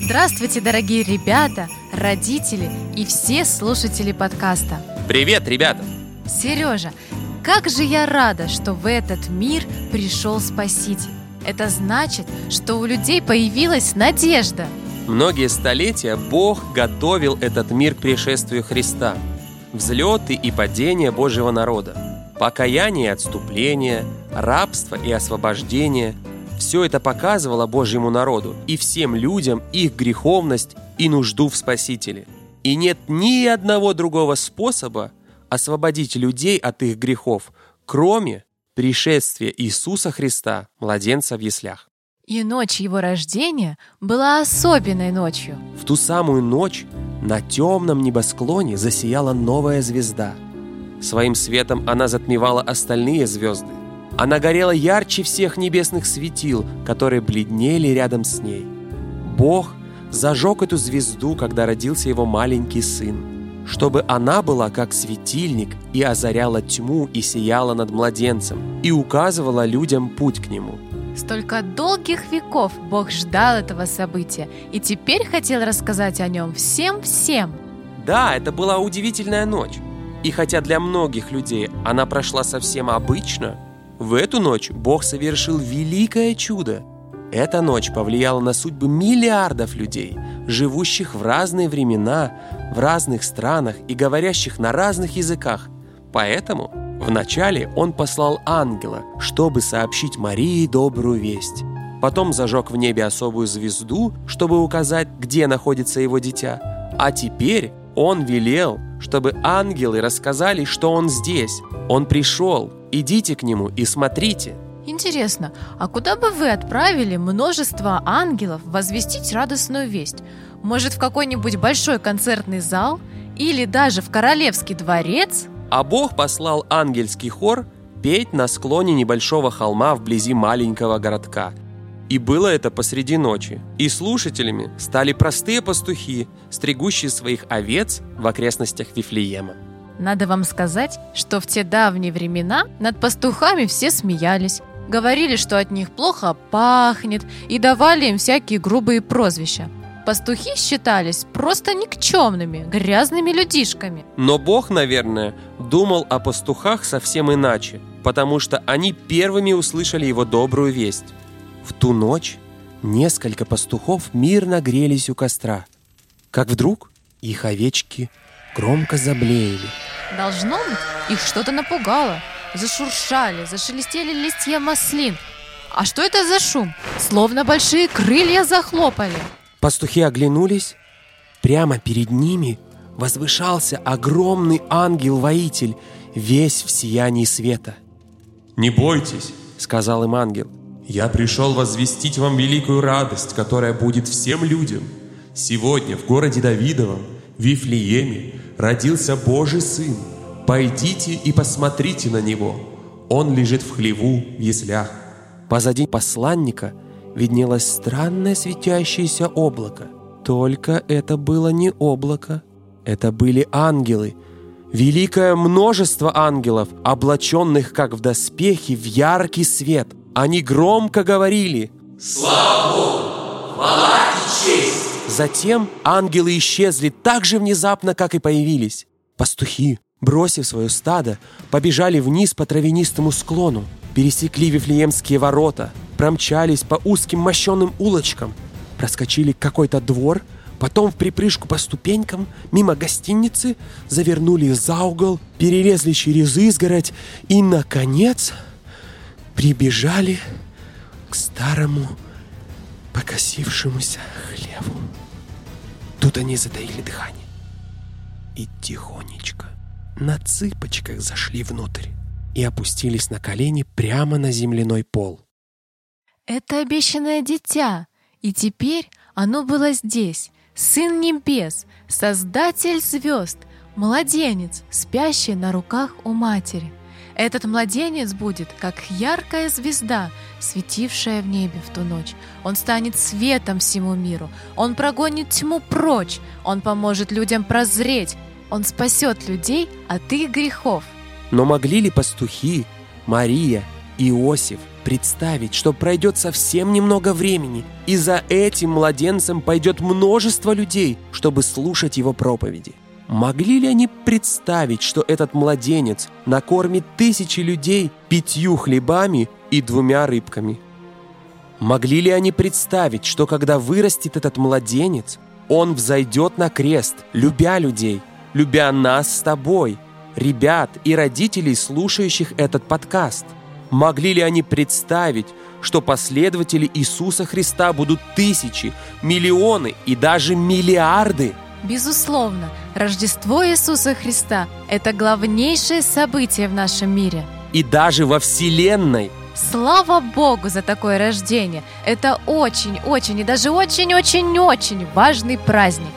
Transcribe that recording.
Здравствуйте, дорогие ребята, родители и все слушатели подкаста. Привет, ребята! Сережа, как же я рада, что в этот мир пришел Спаситель. Это значит, что у людей появилась надежда. Многие столетия Бог готовил этот мир к пришествию Христа. Взлеты и падения Божьего народа, покаяние и отступление, рабство и освобождение – все это показывало Божьему народу и всем людям их греховность и нужду в Спасителе. И нет ни одного другого способа освободить людей от их грехов, кроме пришествия Иисуса Христа, младенца в яслях. И ночь его рождения была особенной ночью. В ту самую ночь на темном небосклоне засияла новая звезда. Своим светом она затмевала остальные звезды. Она горела ярче всех небесных светил, которые бледнели рядом с ней. Бог зажег эту звезду, когда родился его маленький сын, чтобы она была как светильник и озаряла тьму и сияла над младенцем, и указывала людям путь к нему. Столько долгих веков Бог ждал этого события и теперь хотел рассказать о нем всем-всем. Да, это была удивительная ночь. И хотя для многих людей она прошла совсем обычно, в эту ночь Бог совершил великое чудо. Эта ночь повлияла на судьбы миллиардов людей, живущих в разные времена, в разных странах и говорящих на разных языках. Поэтому вначале он послал ангела, чтобы сообщить Марии добрую весть. Потом зажег в небе особую звезду, чтобы указать, где находится его дитя. А теперь он велел, чтобы ангелы рассказали, что он здесь. Он пришел, Идите к нему и смотрите. Интересно, а куда бы вы отправили множество ангелов возвестить радостную весть? Может, в какой-нибудь большой концертный зал? Или даже в королевский дворец? А Бог послал ангельский хор петь на склоне небольшого холма вблизи маленького городка. И было это посреди ночи. И слушателями стали простые пастухи, стригущие своих овец в окрестностях Вифлеема. Надо вам сказать, что в те давние времена над пастухами все смеялись, говорили, что от них плохо пахнет и давали им всякие грубые прозвища. Пастухи считались просто никчемными, грязными людишками. Но Бог, наверное, думал о пастухах совсем иначе, потому что они первыми услышали его добрую весть. В ту ночь несколько пастухов мирно грелись у костра, как вдруг их овечки громко заблеяли – Должно быть, их что-то напугало. Зашуршали, зашелестели листья маслин. А что это за шум? Словно большие крылья захлопали. Пастухи оглянулись. Прямо перед ними возвышался огромный ангел-воитель, весь в сиянии света. «Не бойтесь», — сказал им ангел. «Я пришел возвестить вам великую радость, которая будет всем людям. Сегодня в городе Давидовом в Вифлееме родился Божий Сын. Пойдите и посмотрите на Него. Он лежит в хлеву в яслях». Позади посланника виднелось странное светящееся облако. Только это было не облако, это были ангелы. Великое множество ангелов, облаченных как в доспехи в яркий свет. Они громко говорили «Слава Богу! Хвала и честь!» Затем ангелы исчезли так же внезапно, как и появились. Пастухи, бросив свое стадо, побежали вниз по травянистому склону, пересекли Вифлеемские ворота, промчались по узким мощенным улочкам, проскочили какой-то двор, потом в припрыжку по ступенькам, мимо гостиницы, завернули за угол, перелезли через изгородь и, наконец, прибежали к старому покосившемуся хлеву. Тут они затаили дыхание и тихонечко на цыпочках зашли внутрь и опустились на колени прямо на земляной пол. Это обещанное дитя, и теперь оно было здесь, Сын Небес, Создатель звезд, младенец, спящий на руках у матери. Этот младенец будет, как яркая звезда, светившая в небе в ту ночь. Он станет светом всему миру. Он прогонит тьму прочь. Он поможет людям прозреть. Он спасет людей от их грехов. Но могли ли пастухи, Мария, Иосиф представить, что пройдет совсем немного времени, и за этим младенцем пойдет множество людей, чтобы слушать его проповеди? Могли ли они представить, что этот младенец накормит тысячи людей пятью хлебами и двумя рыбками? Могли ли они представить, что когда вырастет этот младенец, он взойдет на крест, любя людей, любя нас с тобой, ребят и родителей, слушающих этот подкаст? Могли ли они представить, что последователи Иисуса Христа будут тысячи, миллионы и даже миллиарды? Безусловно, Рождество Иисуса Христа – это главнейшее событие в нашем мире. И даже во Вселенной. Слава Богу за такое рождение! Это очень-очень и даже очень-очень-очень важный праздник.